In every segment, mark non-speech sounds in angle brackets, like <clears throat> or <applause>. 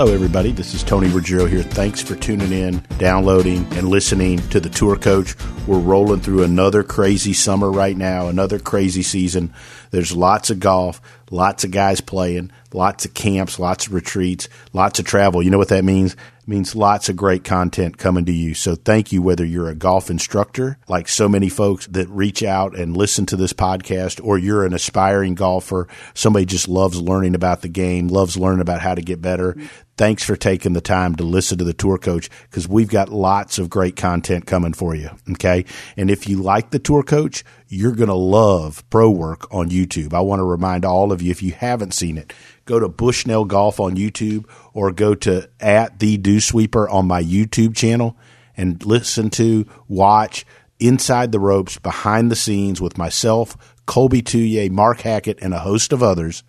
Hello, everybody. This is Tony Ruggiero here. Thanks for tuning in, downloading, and listening to the Tour Coach. We're rolling through another crazy summer right now, another crazy season. There's lots of golf, lots of guys playing, lots of camps, lots of retreats, lots of travel. You know what that means? It means lots of great content coming to you. So thank you, whether you're a golf instructor, like so many folks that reach out and listen to this podcast, or you're an aspiring golfer, somebody just loves learning about the game, loves learning about how to get better. Thanks for taking the time to listen to the tour coach because we've got lots of great content coming for you. Okay. And if you like the tour coach, you're going to love pro work on YouTube. I want to remind all of you, if you haven't seen it, go to Bushnell Golf on YouTube or go to at the Dew Sweeper on my YouTube channel and listen to, watch inside the ropes, behind the scenes with myself, Colby Touye, Mark Hackett, and a host of others.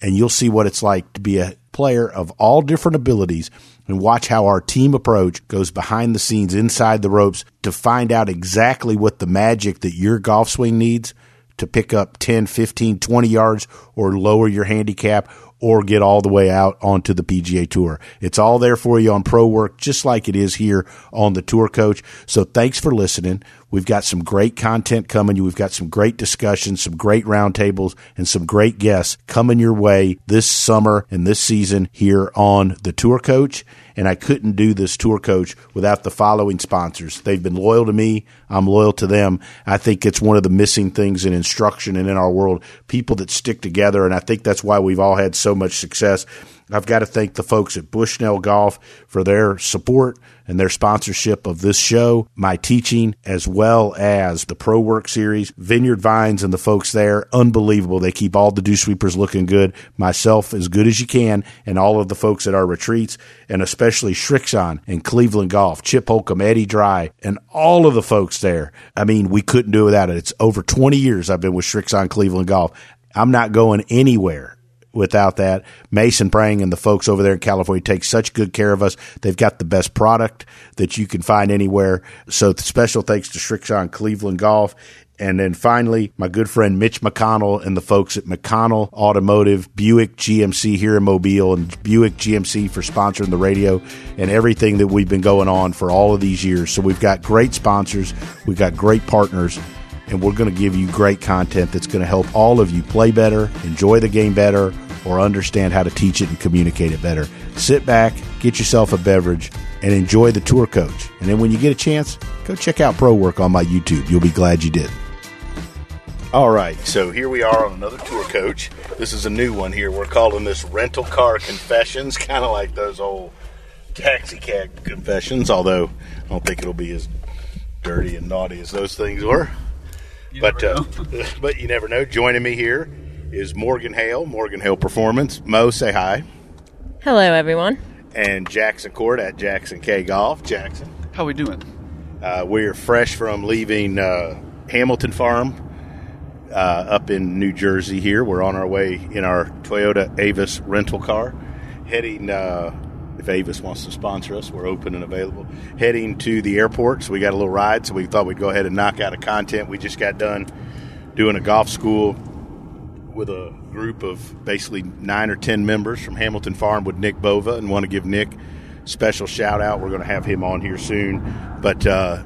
And you'll see what it's like to be a player of all different abilities and watch how our team approach goes behind the scenes inside the ropes to find out exactly what the magic that your golf swing needs to pick up 10, 15, 20 yards or lower your handicap or get all the way out onto the PGA Tour. It's all there for you on Pro Work, just like it is here on the Tour Coach. So thanks for listening. We've got some great content coming. We've got some great discussions, some great roundtables, and some great guests coming your way this summer and this season here on the Tour Coach. And I couldn't do this tour coach without the following sponsors. They've been loyal to me. I'm loyal to them. I think it's one of the missing things in instruction and in our world. People that stick together. And I think that's why we've all had so much success. I've got to thank the folks at Bushnell Golf for their support and their sponsorship of this show, my teaching, as well as the Pro Work series, Vineyard Vines and the folks there. Unbelievable. They keep all the dew sweepers looking good. Myself as good as you can, and all of the folks at our retreats, and especially Srixon and Cleveland Golf, Chip Holcomb, Eddie Dry, and all of the folks there. I mean, we couldn't do without it. It's over 20 years I've been with Srixon Cleveland Golf. I'm not going anywhere without that. Mason Prang and the folks over there in California take such good care of us. They've got the best product that you can find anywhere. So special thanks to Srixon Cleveland Golf. And then finally, my good friend Mitch McConnell and the folks at McConnell Automotive, Buick GMC here in Mobile, and Buick GMC for sponsoring the radio and everything that we've been going on for all of these years. So we've got great sponsors, we've got great partners, and we're going to give you great content that's going to help all of you play better, enjoy the game better, or understand how to teach it and communicate it better. Sit back, get yourself a beverage, and enjoy the tour coach. And then when you get a chance, go check out Pro Work on my YouTube. You'll be glad you did. All right, so here we are on another tour coach. This is a new one here. We're calling this Rental Car Confessions, <laughs> kind of like those old taxi cab confessions, although I don't think it'll be as dirty and naughty as those things were. You but uh, <laughs> <laughs> but you never know. Joining me here is Morgan Hale, Morgan Hale Performance. Mo, say hi. Hello, everyone. And Jackson Koert at Jackson K Golf. Jackson. How we doing? Uh, we're fresh from leaving uh, Hamilton Farm uh, up in New Jersey here. We're on our way in our Toyota Avis rental car, heading, uh, if Avis wants to sponsor us, we're open and available, heading to the airport. So we got a little ride, so we thought we'd go ahead and knock out a content. We just got done doing a golf school with a group of basically nine or ten members from Hamilton Farm with Nick Bova, and want to give Nick special shout out. We're going to have him on here soon. But uh,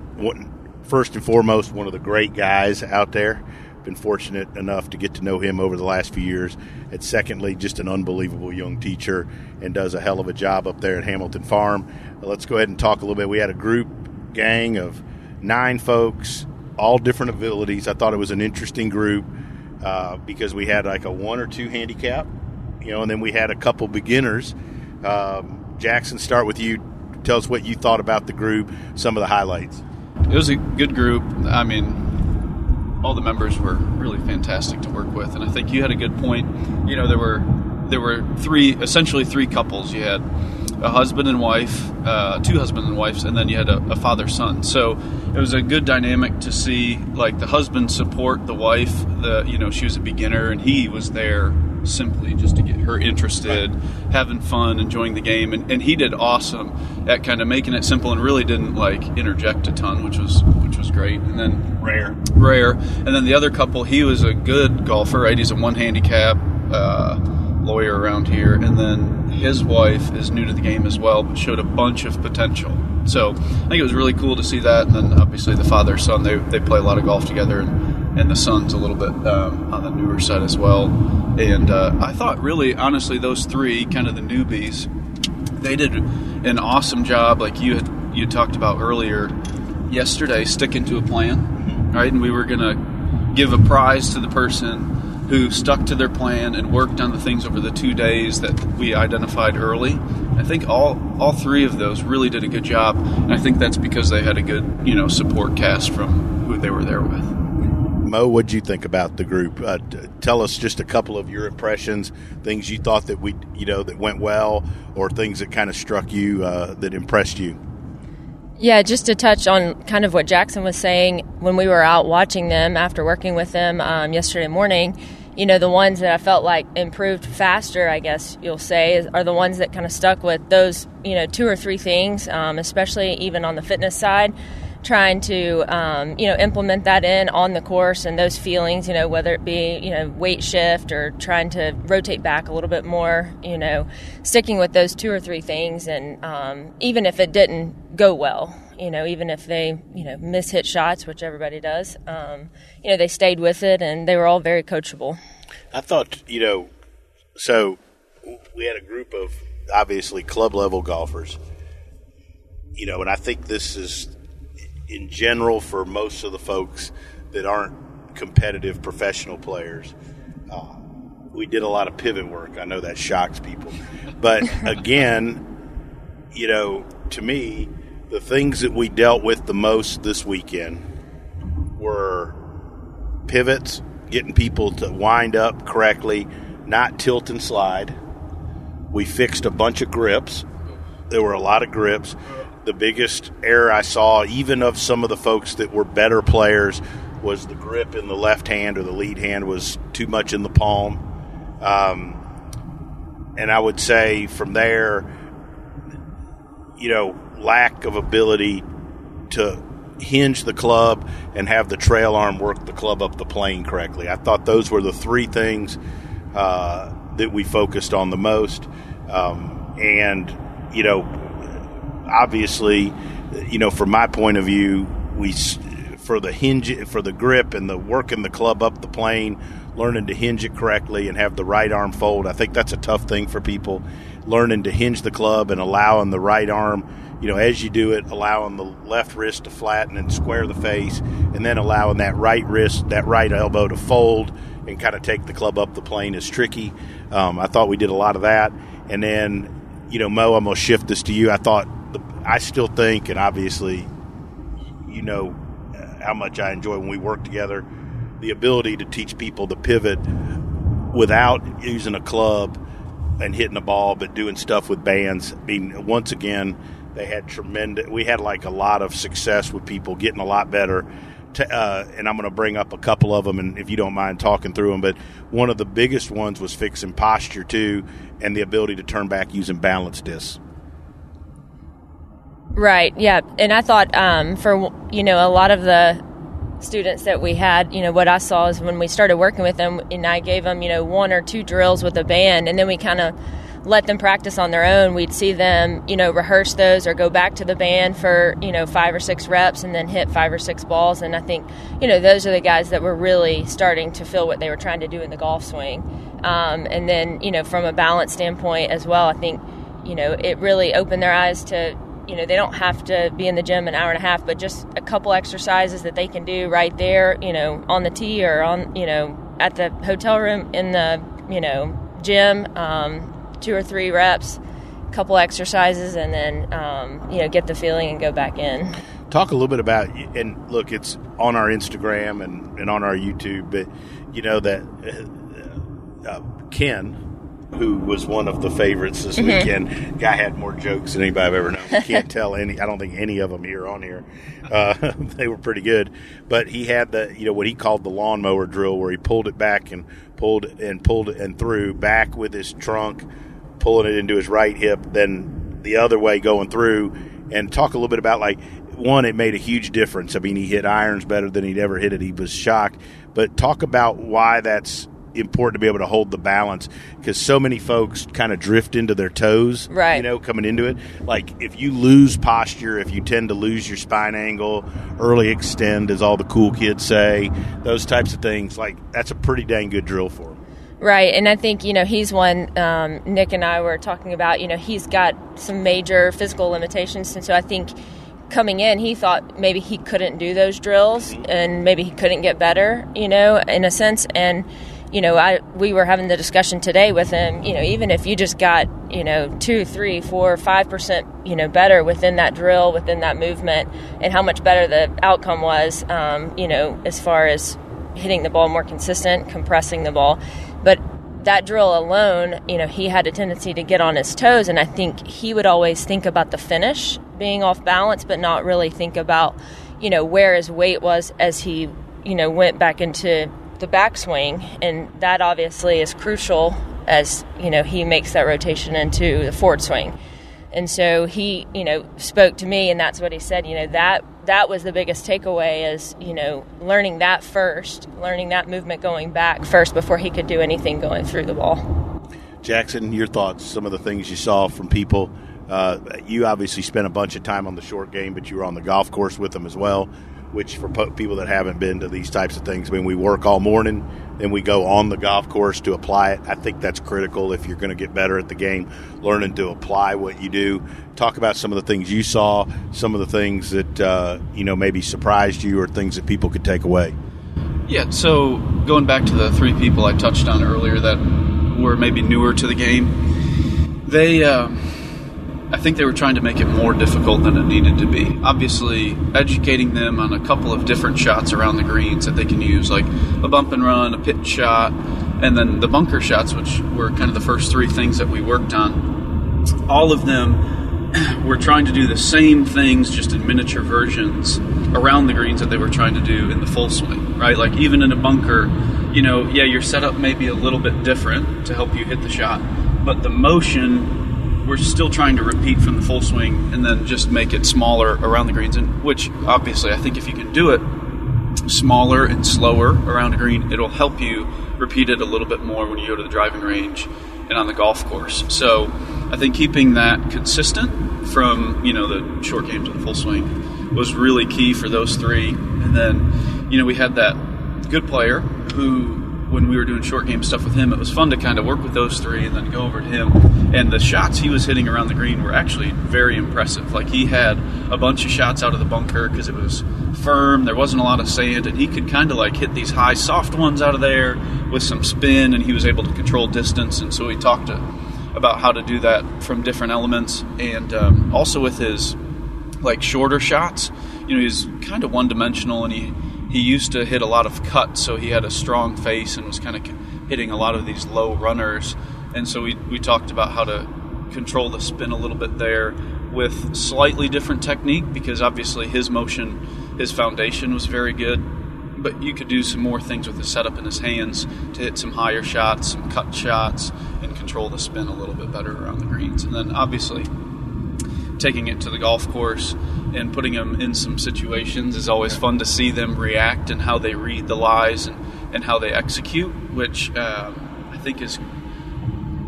first and foremost, one of the great guys out there. Been fortunate enough to get to know him over the last few years. And secondly, just an unbelievable young teacher and does a hell of a job up there at Hamilton Farm. Let's go ahead and talk a little bit. We had a group gang of nine folks, all different abilities. I thought it was an interesting group uh, because we had like a one or two handicap, you know, and then we had a couple beginners. Um, Jackson, start with you. Tell us what you thought about the group, some of the highlights. It was a good group. I mean, all the members were really fantastic to work with, and I think you had a good point. You know, there were there were three, essentially three couples. You had a husband and wife, uh, two husband and wives, and then you had a, a father son. So it was a good dynamic to see, like the husband support the wife. The you know she was a beginner, and he was there simply just to get her interested, having fun, enjoying the game, and, and he did awesome at kind of making it simple and really didn't like interject a ton, which was was great. And then Rare. rare. And then the other couple, he was a good golfer, right? He's a one handicap. Uh, lawyer around here, and then his wife is new to the game as well, but showed a bunch of potential. So I think it was really cool to see that. And then obviously the father son they, they play a lot of golf together, and, and the son's a little bit um, on the newer side as well. And uh, I thought really honestly those three kind of the newbies, they did an awesome job. Like you had you talked about earlier yesterday, sticking to a plan, right? And we were gonna give a prize to the person who stuck to their plan and worked on the things over the two days that we identified early. I think all all three of those really did a good job, and I think that's because they had a good you know support cast from who they were there with. Mo, what do you think about the group? Uh, tell us just a couple of your impressions, things you thought that we, you know, that went well, or things that kind of struck you uh, that impressed you. Yeah, just to touch on kind of what Jackson was saying when we were out watching them after working with them um, yesterday morning you know, the ones that I felt like improved faster, I guess you'll say, are the ones that kind of stuck with those, you know, two or three things, um, especially even on the fitness side, trying to, um, you know, implement that in on the course and those feelings, you know, whether it be, you know, weight shift or trying to rotate back a little bit more, you know, sticking with those two or three things. And um, even if it didn't go well, you know, even if they, you know, miss hit shots, which everybody does, um, you know, they stayed with it and they were all very coachable. I thought, you know, so we had a group of obviously club level golfers, you know, and I think this is in general for most of the folks that aren't competitive professional players. Uh, we did a lot of pivot work. I know that shocks people. But <laughs> again, you know, to me, the things that we dealt with the most this weekend were pivots, getting people to wind up correctly, not tilt and slide. We fixed a bunch of grips. There were a lot of grips. The biggest error I saw, even of some of the folks that were better players, was the grip in the left hand or the lead hand was too much in the palm. Um, and I would say from there, you know, lack of ability to hinge the club and have the trail arm work the club up the plane correctly. I thought those were the three things uh, that we focused on the most. Um, and, you know, obviously, you know, from my point of view, we for the hinge for the grip and the working the club up the plane, learning to hinge it correctly and have the right arm fold. I think that's a tough thing for people. Learning to hinge the club and allowing the right arm you know, as you do it, allowing the left wrist to flatten and square the face, and then allowing that right wrist, that right elbow to fold and kind of take the club up the plane is tricky. Um, I thought we did a lot of that. And then, you know, Mo, I'm going to shift this to you. I thought, I still think, and obviously, you know how much I enjoy when we work together, the ability to teach people to pivot without using a club and hitting a ball, but doing stuff with bands. I mean, once again, they had tremendous. We had like a lot of success with people getting a lot better. To, uh, and I'm going to bring up a couple of them, and if you don't mind talking through them. But one of the biggest ones was fixing posture too, and the ability to turn back using balance discs. Right. Yeah. And I thought um, for you know a lot of the students that we had, you know, what I saw is when we started working with them, and I gave them, you know, one or two drills with a band, and then we kind of let them practice on their own. We'd see them, you know, rehearse those or go back to the band for, you know, five or six reps and then hit five or six balls. And I think, you know, those are the guys that were really starting to feel what they were trying to do in the golf swing. Um, and then, you know, from a balance standpoint as well, I think, you know, it really opened their eyes to, you know, they don't have to be in the gym an hour and a half, but just a couple exercises that they can do right there, you know, on the tee or on, you know, at the hotel room in the, you know, gym. Um, two or three reps, a couple exercises, and then um, you know get the feeling and go back in. Talk a little bit about and look, it's on our Instagram and, and on our YouTube, but you know that uh, uh, Ken who was one of the favorites this mm-hmm. weekend. Guy had more jokes than anybody I've ever known. can't tell any. I don't think any of them here on here. Uh, <laughs> they were pretty good, but he had the you know what he called the lawnmower drill, where he pulled it back and pulled and pulled it and threw back with his trunk pulling it into his right hip, then the other way going through, and talk a little bit about like one, it made a huge difference. I mean, he hit irons better than he'd ever hit it. He was shocked, but talk about why that's important to be able to hold the balance because so many folks kind of drift into their toes, Right. You know, coming into it. Like if you lose posture, if you tend to lose your spine angle, early extend, as all the cool kids say, those types of things, like that's a pretty dang good drill for them. Right, and I think you know he's one. Um, Nick and I were talking about. You know, he's got some major physical limitations, and so I think coming in, he thought maybe he couldn't do those drills, and maybe he couldn't get better. You know, in a sense, and you know, I we were having the discussion today with him. You know, even if you just got you know two, three, four, five percent, you know, better within that drill, within that movement, and how much better the outcome was. Um, you know, as far as hitting the ball more consistent, compressing the ball. But that drill alone, you know, he had a tendency to get on his toes, and I think he would always think about the finish being off balance, but not really think about, you know, where his weight was as he, you know, went back into the backswing, and that obviously is crucial as you know he makes that rotation into the forward swing. And so he, you know, spoke to me, and that's what he said. You know, that that was the biggest takeaway is, you know, learning that first, learning that movement going back first before he could do anything going through the ball. Jackson, your thoughts? Some of the things you saw from people. Uh, you obviously spent a bunch of time on the short game, but you were on the golf course with them as well. Which, for po- people that haven't been to these types of things, I mean, we work all morning, then we go on the golf course to apply it. I think that's critical if you're going to get better at the game, learning to apply what you do. Talk about some of the things you saw, some of the things that uh, you know maybe surprised you, or things that people could take away. Yeah, so going back to the three people I touched on earlier that were maybe newer to the game, they, uh, I think they were trying to make it more difficult than it needed to be. Obviously, educating them on a couple of different shots around the greens that they can use, like a bump and run, a pitch shot, and then the bunker shots, which were kind of the first three things that we worked on. All of them <clears throat> were trying to do the same things just in miniature versions around the greens that they were trying to do in the full swing, right? Like even in a bunker, you know, yeah, your setup may be a little bit different to help you hit the shot, but the motion we're still trying to repeat from the full swing and then just make it smaller around the greens and which obviously I think if you can do it smaller and slower around a green, it'll help you repeat it a little bit more when you go to the driving range and on the golf course. So I think keeping that consistent from you know the short game to the full swing was really key for those three. And then you know we had that good player who when we were doing short game stuff with him, it was fun to kind of work with those three and then go over to him. And the shots he was hitting around the green were actually very impressive. Like he had a bunch of shots out of the bunker because it was firm, there wasn't a lot of sand, and he could kind of like hit these high, soft ones out of there with some spin, and he was able to control distance. And so we talked to, about how to do that from different elements, and um, also with his like shorter shots. You know, he's kind of one dimensional, and he he used to hit a lot of cuts, so he had a strong face and was kind of hitting a lot of these low runners. And so we, we talked about how to control the spin a little bit there with slightly different technique because obviously his motion, his foundation was very good. But you could do some more things with the setup in his hands to hit some higher shots, some cut shots, and control the spin a little bit better around the greens. And then obviously taking it to the golf course and putting them in some situations is always fun to see them react and how they read the lies and, and how they execute, which um, I think is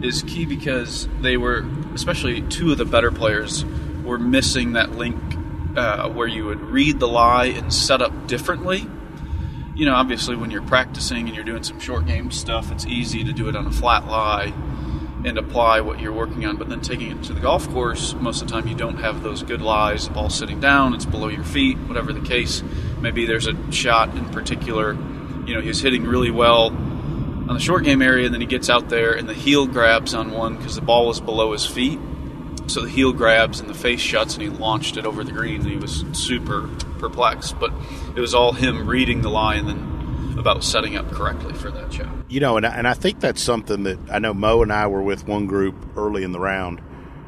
is key because they were, especially two of the better players, were missing that link uh, where you would read the lie and set up differently. You know, obviously, when you're practicing and you're doing some short game stuff, it's easy to do it on a flat lie and apply what you're working on. But then taking it to the golf course, most of the time you don't have those good lies. The ball's sitting down, it's below your feet, whatever the case. Maybe there's a shot in particular. You know, he's hitting really well on the short game area, and then he gets out there and the heel grabs on one because the ball was below his feet. So the heel grabs and the face shuts, and he launched it over the green, and he was super perplexed. But it was all him reading the lie and then about setting up correctly for that shot. You know, and, and I think that's something that I know Mo and I were with one group early in the round,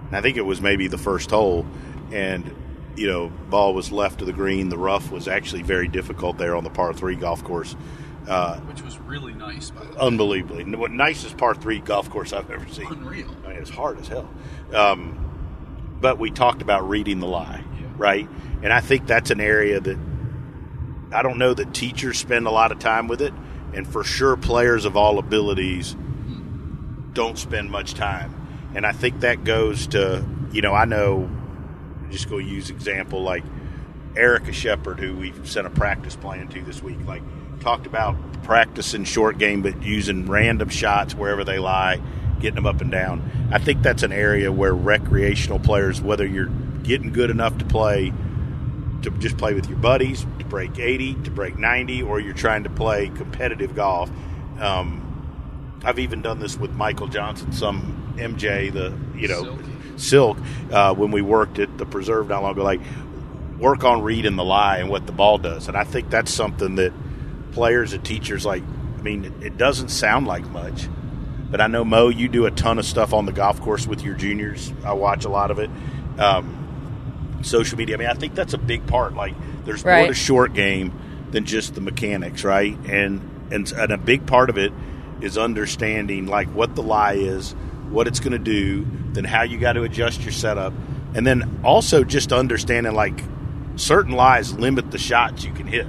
and I think it was maybe the first hole, and you know, ball was left of the green. The rough was actually very difficult there on the par three golf course. Uh, Which was really nice, by the way. unbelievably, what nicest par three golf course I've ever seen. Unreal. I mean, it's hard as hell. Um, but we talked about reading the lie, Yeah. right? And I think that's an area that I don't know that teachers spend a lot of time with it, and for sure, players of all abilities don't spend much time. And I think that goes to, you know, I know, just go use example like Erica Shepard, who we sent a practice plan to this week, like talked about practicing short game, but using random shots wherever they lie, getting them up and down. I think that's an area where recreational players, whether you're getting good enough to play to just play with your buddies, to break 80, to break 90, or you're trying to play competitive golf. Um, I've even done this with Michael Johnson, some MJ, the you know Silky. Silk, uh, when we worked at the Preserve not long ago. Like work on reading the lie and what the ball does, and I think that's something that players and teachers like. I mean, it doesn't sound like much, but I know Mo, you do a ton of stuff on the golf course with your juniors. I watch a lot of it. Um, social media. I mean, I think that's a big part. Like, there's more Right. to short game than just the mechanics, right? And and and a big part of it is understanding like what the lie is, what it's going to do, then how you got to adjust your setup, and then also just understanding like certain lies limit the shots you can hit,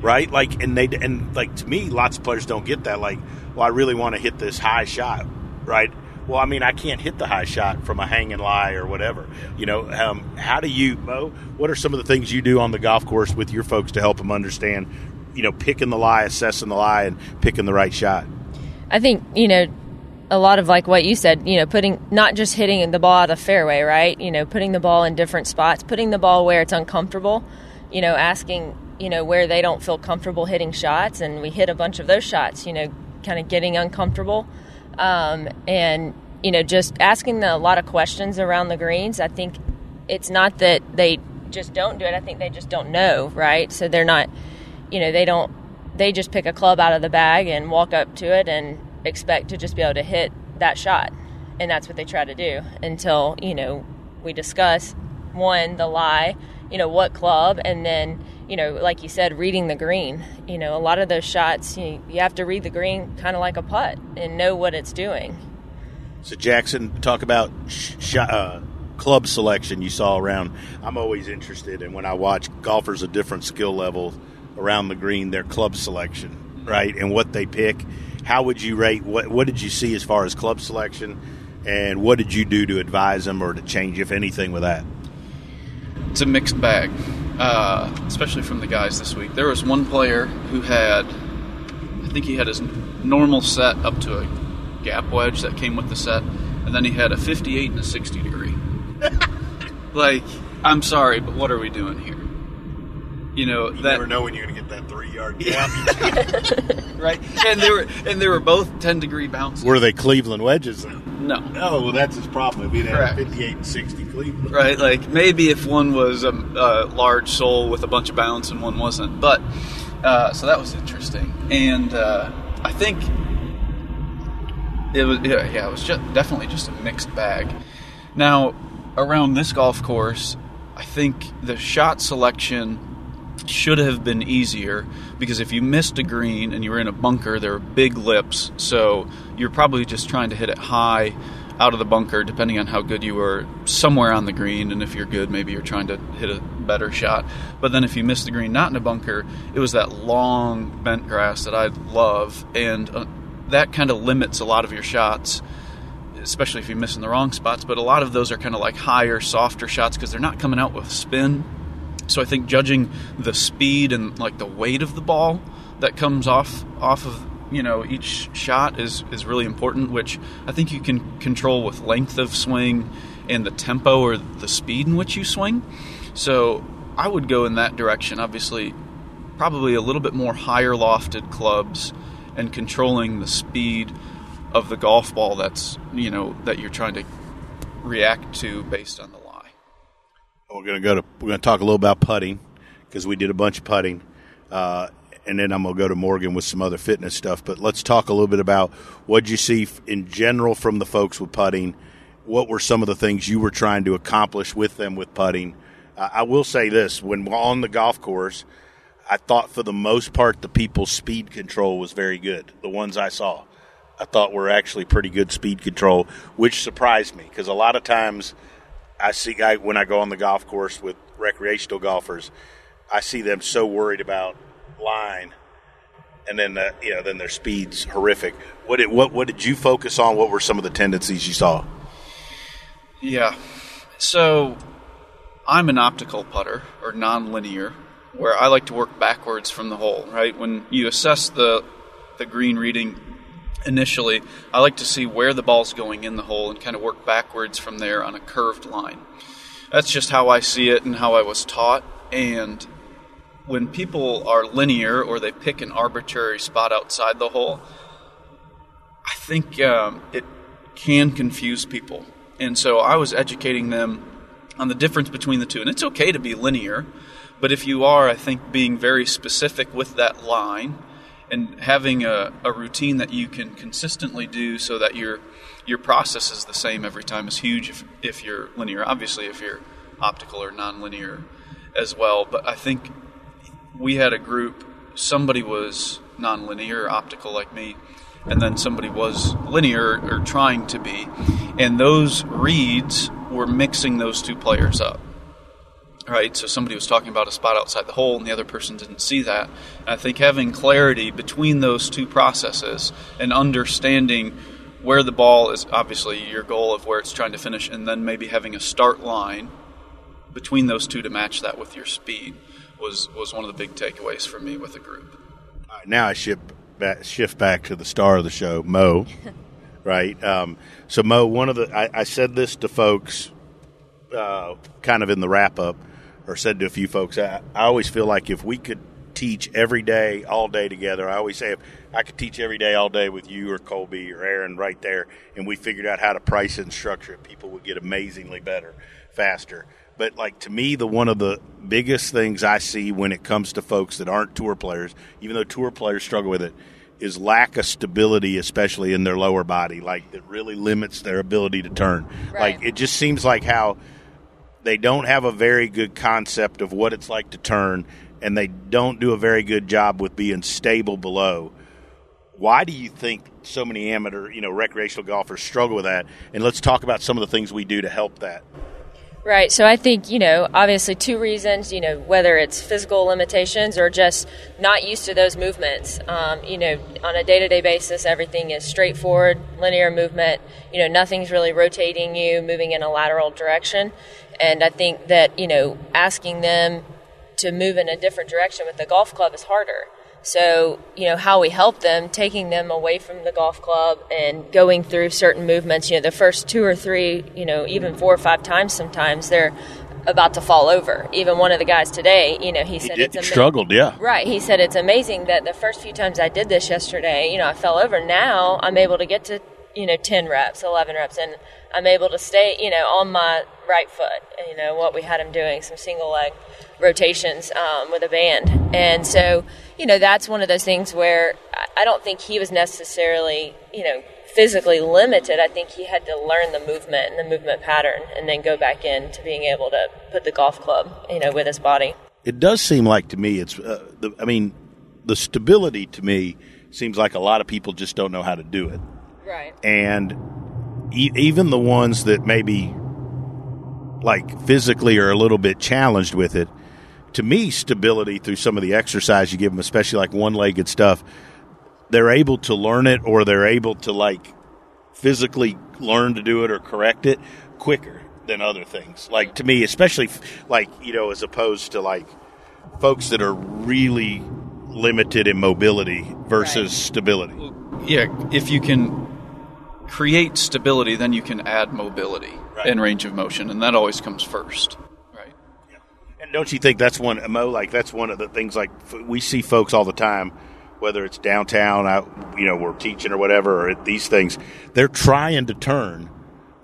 right? Like, and they and like to me, lots of players don't get that. Like, well, I really want to hit this high shot, right? Well, I mean, I can't hit the high shot from a hanging lie or whatever. You know, um, how do you, Mo? What are some of the things you do on the golf course with your folks to help them understand? You know, picking the lie, assessing the lie, and picking the right shot. I think you know a lot of like what you said. You know, putting not just hitting the ball out of the fairway, right? You know, putting the ball in different spots, putting the ball where it's uncomfortable. You know, asking you know where they don't feel comfortable hitting shots, and we hit a bunch of those shots. You know, kind of getting uncomfortable, um, and you know just asking the, a lot of questions around the greens. I think it's not that they just don't do it. I think they just don't know, right? So they're not, you know, they don't they just pick a club out of the bag and walk up to it and expect to just be able to hit that shot. And that's what they try to do until, you know, we discuss one, the lie, you know, what club, and then, you know, like you said, reading the green. You know, a lot of those shots, you, you have to read the green kind of like a putt and know what it's doing. So Jackson, talk about sh- sh- uh, club selection you saw around. I'm always interested in when I watch golfers of different skill levels around the green, their club selection, right, and what they pick. How would you rate? What What did you see as far as club selection, and what did you do to advise them or to change, if anything, with that? it's a mixed bag, uh, especially from the guys this week. There was one player who had, I think he had his normal set up to a gap wedge that came with the set, and then he had a 58 and a 60 degree. <laughs> like, I'm sorry, but what are we doing here? You know You that never know when you're going to get that three yard gap. <laughs> right, and they were and they were both 10 degree bounces. Were they Cleveland wedges? No, No, well, that's his problem. If he'd had Correct. 58 and 60 Cleveland. right? Like maybe if one was a, a large sole with a bunch of bounce and one wasn't, but uh, so that was interesting, and uh, I think it was yeah, yeah, it was just definitely just a mixed bag. Now around this golf course, I think the shot selection should have been easier because if you missed a green and you were in a bunker, there are big lips, so you're probably just trying to hit it high out of the bunker, depending on how good you were, somewhere on the green. And if you're good, maybe you're trying to hit a better shot. But then if you missed the green not in a bunker, it was that long bent grass that I love, and uh, that kind of limits a lot of your shots especially if you miss in the wrong spots. But a lot of those are kind of like higher, softer shots because they're not coming out with spin. So I think judging the speed and like the weight of the ball that comes off off of you know each shot is is really important. Which I think you can control with length of swing and the tempo or the speed in which you swing. So I would go in that direction. Obviously, probably a little bit more higher lofted clubs and controlling the speed of the golf ball that's you know that you're trying to react to based on the. We're to go to. We're to talk a little about putting because we did a bunch of putting, uh, and then I'm to go to Morgan with some other fitness stuff. But let's talk a little bit about what you see in general from the folks with putting. What were some of the things you were trying to accomplish with them with putting? Uh, I will say this: when on the golf course, I thought for the most part the people's speed control was very good. The ones I saw, I thought were actually pretty good speed control, which surprised me because a lot of times I see I, when I go on the golf course with recreational golfers, I see them so worried about line and then uh, you know then their speed's horrific. What did what what did you focus on? What were some of the tendencies you saw? Yeah. So I'm an optical putter or non-linear, where I like to work backwards from the hole. Right when you assess the the green reading initially, I like to see where the ball's going in the hole and kind of work backwards from there on a curved line. That's just how I see it and how I was taught. And when people are linear or they pick an arbitrary spot outside the hole, I think um, it can confuse people. And so I was educating them on the difference between the two. And it's okay to be linear, but if you are, I think, being very specific with that line and having a, a routine that you can consistently do so that your your process is the same every time is huge if, if you're linear. Obviously, if you're optical or nonlinear as well. But I think we had a group, somebody was nonlinear, optical like me, and then somebody was linear or trying to be. And those reads were mixing those two players up right? So somebody was talking about a spot outside the hole, and the other person didn't see that. And I think having clarity between those two processes and understanding where the ball is obviously your goal of where it's trying to finish, and then maybe having a start line between those two to match that with your speed was was one of the big takeaways for me with the group. now I shift back, shift back to the star of the show, Mo. <laughs> right. Um, so Mo, one of the I, I said this to folks, uh, kind of in the wrap up or said to a few folks, I, I always feel like if we could teach every day, all day together, I always say if I could teach every day, all day with you or Colby or Aaron right there, and we figured out how to price and structure it, people would get amazingly better, faster. But like to me, the one of the biggest things I see when it comes to folks that aren't tour players, even though tour players struggle with it, is lack of stability, especially in their lower body. Like that really limits their ability to turn. Right. Like it just seems like how they don't have a very good concept of what it's like to turn, and they don't do a very good job with being stable below. Why do you think so many amateur, you know, recreational golfers struggle with that? And let's talk about some of the things we do to help that. Right. So I think, you know, obviously two reasons, you know, whether it's physical limitations or just not used to those movements. Um, you know, on a day to day basis, everything is straightforward, linear movement. You know, nothing's really rotating you, moving in a lateral direction. And I think that, you know, asking them to move in a different direction with the golf club is harder. So, you know, how we help them, taking them away from the golf club and going through certain movements, you know, the first two or three, you know, even four or five times sometimes they're about to fall over. Even one of the guys today, you know, he said He it's did, struggled, yeah. Right. He said it's amazing that the first few times I did this yesterday, you know, I fell over. Now I'm able to get to, you know, 10 reps, 11 reps, and I'm able to stay, you know, on my right foot. You know, what we had him doing, some single leg rotations um, with a band. And so, you know, that's one of those things where I- don't think he was necessarily, you know, physically limited. I think he had to learn the movement and the movement pattern and then go back into being able to put the golf club, you know, with his body. It does seem like to me it's, uh, the, I mean, the stability to me seems like a lot of people just don't know how to do it. Right. and e- even the ones that maybe like physically are a little bit challenged with it to me stability through some of the exercise you give them especially like one-legged stuff they're able to learn it or they're able to like physically learn to do it or correct it quicker than other things like to me especially like you know as opposed to like folks that are really limited in mobility versus Right. stability Yeah, if you can create stability, then you can add mobility Right. and range of motion, and that always comes first. Right. And don't you think that's one, Mo? Like that's one of the things. Like f- we see folks all the time, whether it's downtown, out, you know, we're teaching or whatever, or at these things. They're trying to turn,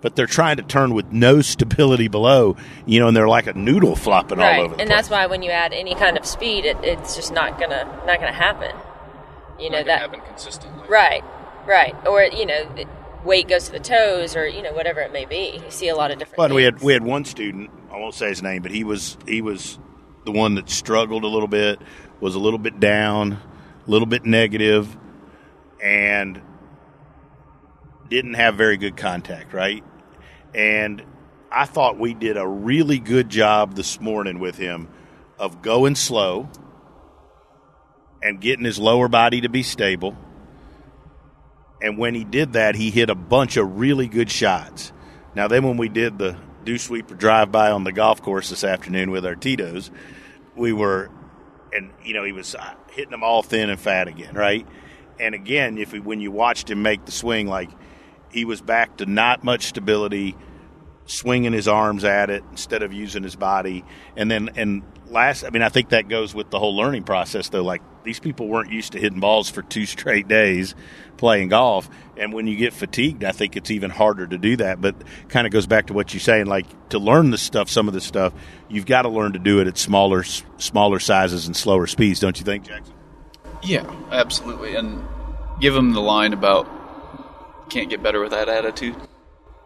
but they're trying to turn with no stability below, you know, and they're like a noodle flopping all over. The and place. that's why when you add any kind of speed, it, it's just not gonna not gonna happen. You know Not gonna that happen consistently. right, right, or you know, it- weight goes to the toes, or you know, whatever it may be. You see a lot of different. But we had we had one student. I won't say his name, but he was he was the one that struggled a little bit, was a little bit down, a little bit negative, and didn't have very good contact. Right, and I thought we did a really good job this morning with him of going slow and getting his lower body to be stable. And when he did that, he hit a bunch of really good shots. Now, then when we did the dew sweeper drive by on the golf course this afternoon with our Tito's, we were, and you know, he was uh, hitting them all thin and fat again, right? And again, if we, when you watched him make the swing, like he was back to not much stability, swinging his arms at it instead of using his body, and then and last, I mean, I think that goes with the whole learning process, though. Like these people weren't used to hitting balls for two straight days playing golf, and when you get fatigued, I think it's even harder to do that. But kind of goes back to what you're saying, like to learn this stuff, some of this stuff, you've got to learn to do it at smaller, smaller sizes and slower speeds, don't you think, Jackson? Yeah, absolutely. And give them the line about can't get better with that attitude.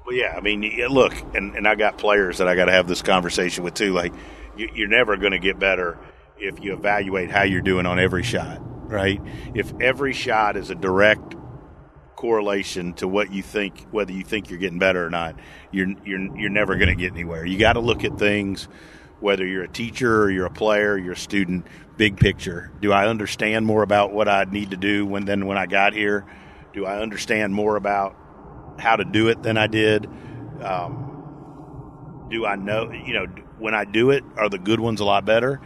Well, yeah, I mean, look, and, and I got players that I got to have this conversation with too. Like, you, are never going to get better if you evaluate how you're doing on every shot, right? If every shot is a direct correlation to what you think, whether you think you're getting better or not, you're you're you're never going to get anywhere. You got to look at things, whether you're a teacher or you're a player, you're a student, big picture. Do I understand more about what I need to do when than when I got here? Do I understand more about how to do it than I did? Um, do I know? You know, when I do it, are the good ones a lot better?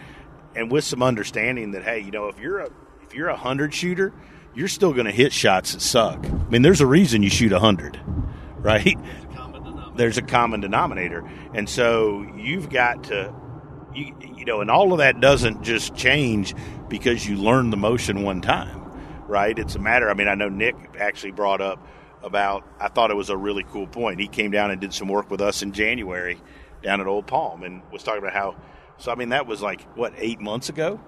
And with some understanding that, hey, you know, if you're a if you're a hundred shooter, you're still going to hit shots that suck. I mean, there's a reason you shoot a hundred, <laughs> right? There's a common denominator, and so you've got to, you, you know, and all of that doesn't just change because you learn the motion one time, right? It's a matter. I mean, I know Nick actually brought up about. I thought it was a really cool point. He came down and did some work with us in January down at Old Palm and was talking about how. So I mean, that was like what eight months ago,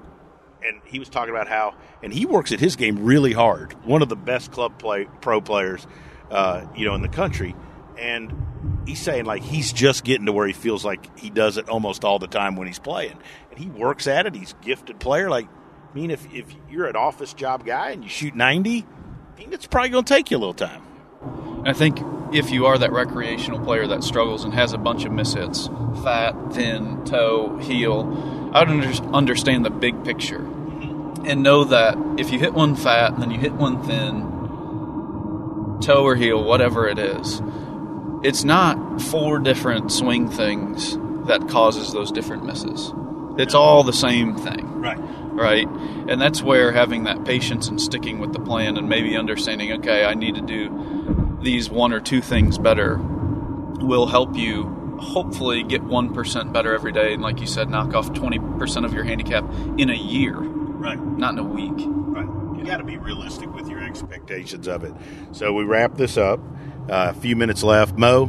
and he was talking about how, and he works at his game really hard. One of the best club play pro players, uh, you know, in the country, and he's saying like he's just getting to where he feels like he does it almost all the time when he's playing, and he works at it. He's a gifted player. Like, I mean, if if you're an office job guy and you shoot ninety, I mean, it's probably going to take you a little time. I think if you are that recreational player that struggles and has a bunch of mishits, fat, thin, toe, heel, I would understand the big picture mm-hmm. and know that if you hit one fat and then you hit one thin, toe or heel, whatever it is, it's not four different swing things that causes those different misses. It's all the same thing. Right. Right. And that's where having that patience and sticking with the plan and maybe understanding, okay, I need to do these one or two things better will help you hopefully get 1% better every day and like you said knock off 20% of your handicap in a year right. not in a week. Right. You got to be realistic with your expectations of it. So we wrap this up. Uh, a few minutes left. Mo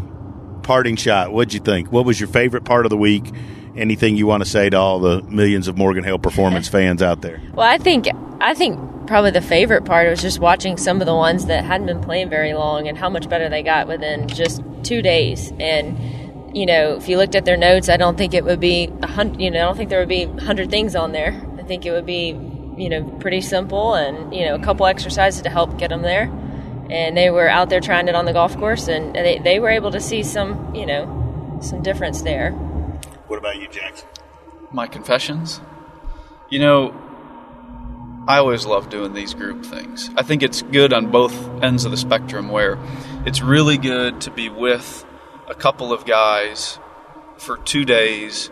parting shot. What'd you think? What was your favorite part of the week? Anything you want to say to all the millions of morgan hale performance <laughs> fans out there? Well i think i think probably the favorite part was just watching some of the ones that hadn't been playing very long and how much better they got within just two days. And you know, if you looked at their notes, I don't think it would be a hundred. You know, I don't think there would be a hundred things on there. I think it would be you know pretty simple and you know a couple exercises to help get them there. And they were out there trying it on the golf course, and they, they were able to see some you know some difference there. What about you, Jackson? My confessions. You know, I always love doing these group things. I think it's good on both ends of the spectrum where it's really good to be with a couple of guys for two days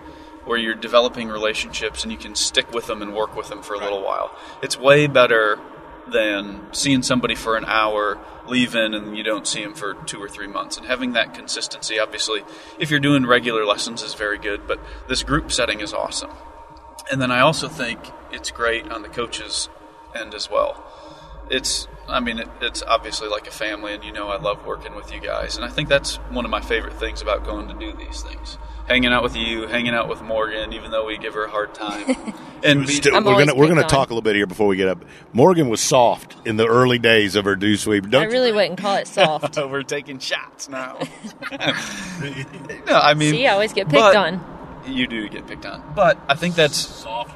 where you're developing relationships and you can stick with them and work with them for a little while. It's way better than seeing somebody for an hour, leaving, and you don't see them for two or three months. And having that consistency, obviously, if you're doing regular lessons, is very good, but this group setting is awesome. And then I also think it's great on the coaches end as well. It's, I mean, it, it's obviously like a family, and you know I love working with you guys. And I think that's one of my favorite things about going to do these things. Hanging out with you, hanging out with Morgan, even though we give her a hard time. <laughs> And be, Still, we're gonna we're gonna talk a little bit here before we get up. Morgan was soft in the early days of her dew sweep. Don't I really you? wouldn't call it soft. <laughs> we're taking shots now. <laughs> no, I mean, see, I always get picked but, on you do get picked on. But I think that's soft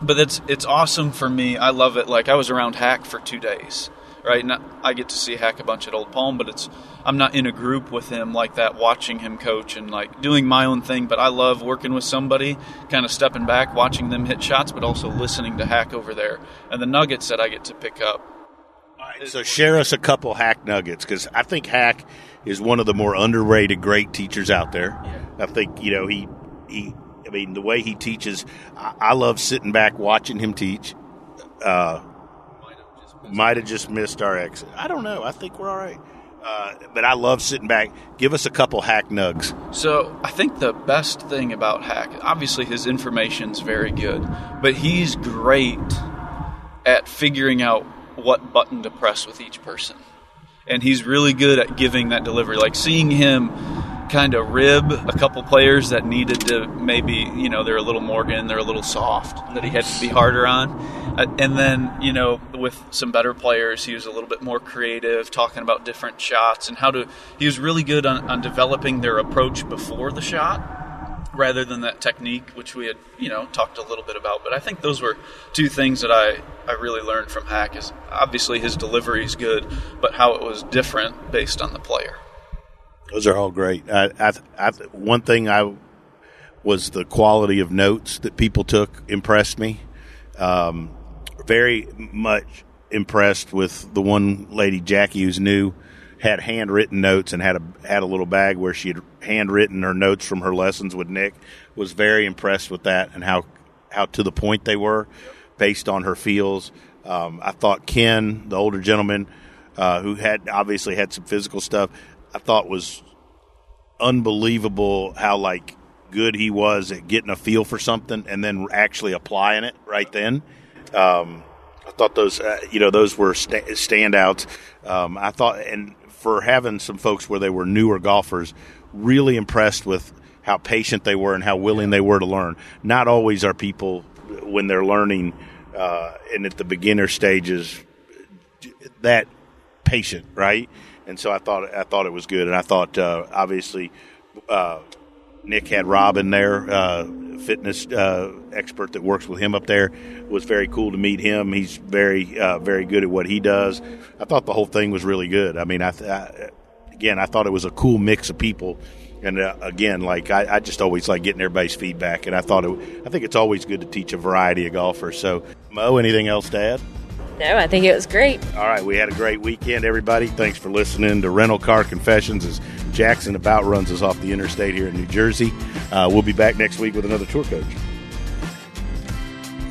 But it's it's awesome for me. I love it. Like I was around Hack for two days, right? And I get to see Hack a bunch at Old Palm, but it's I'm not in a group with him like that, watching him coach and like doing my own thing. But I love working with somebody, kind of stepping back, watching them hit shots, but also listening to Hack over there and the nuggets that I get to pick up. So share us a couple Hack nuggets because I think Hack is one of the more underrated great teachers out there. I think you know he he. I mean, the way he teaches, I, I love sitting back watching him teach. Uh, might have just missed our exit. I don't know. I think we're all right. Uh, but I love sitting back. Give us a couple hack nugs. So I think the best thing about Hack, obviously his information's very good, but he's great at figuring out what button to press with each person. And he's really good at giving that delivery. Like seeing him kind of rib a couple players that needed to maybe, you know, they're a little more in, they're a little soft, that he had to be harder on. Uh, and then, you know, with some better players, he was a little bit more creative, talking about different shots and how to. He was really good on, on developing their approach before the shot rather than that technique, which we had, you know, talked a little bit about. But I think those were two things that I, I really learned from Hack is obviously his delivery is good, but how it was different based on the player. Those are all great. I, I, I, one thing I was the quality of notes that people took impressed me. Um, very much impressed with the one lady Jackie who's new had handwritten notes and had a had a little bag where she had handwritten her notes from her lessons with Nick. Was very impressed with that and how how to the point they were, based on her feels. Um, I thought Ken, the older gentleman, uh, who had obviously had some physical stuff, I thought was unbelievable how like good he was at getting a feel for something and then actually applying it right then. Um, I thought those, uh, you know, those were sta- standouts. Um, I thought, and for having some folks where they were newer golfers, really impressed with how patient they were and how willing they were to learn. Not always are people when they're learning uh, and at the beginner stages that patient, right? And so I thought I thought it was good, and I thought uh, obviously uh, Nick had Robin there, uh, fitness uh, expert that works with him up there. It was very cool to meet him. He's very uh, very good at what he does. I thought the whole thing was really good. I mean, I, I again I thought it was a cool mix of people. And uh, again, like I, I, just always like getting everybody's feedback, and I thought it, I think it's always good to teach a variety of golfers. So, Mo, anything else to add? No, I think it was great. All right, we had a great weekend, everybody. Thanks for listening to Rental Car Confessions as Jackson about runs us off the interstate here in New Jersey. Uh, we'll be back next week with another tour coach.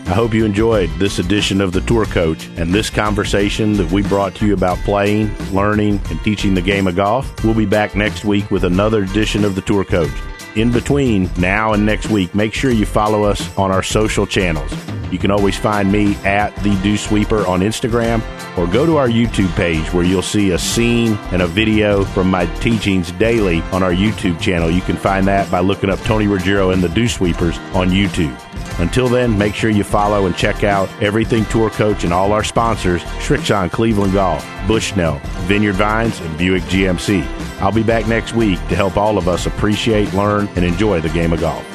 I hope you enjoyed this edition of the Tour Coach and this conversation that we brought to you about playing, learning, and teaching the game of golf. We'll be back next week with another edition of the Tour Coach. In between now and next week, make sure you follow us on our social channels. You can always find me at the Dew Sweeper on Instagram or go to our YouTube page where you'll see a scene and a video from my teachings daily on our YouTube channel. You can find that by looking up Tony Ruggiero and the Dew Sweepers on YouTube. Until then, make sure you follow and check out Everything Tour Coach and all our sponsors, Srixon Cleveland Golf, Bushnell, Vineyard Vines, and Buick GMC. I'll be back next week to help all of us appreciate, learn, and enjoy the game of golf.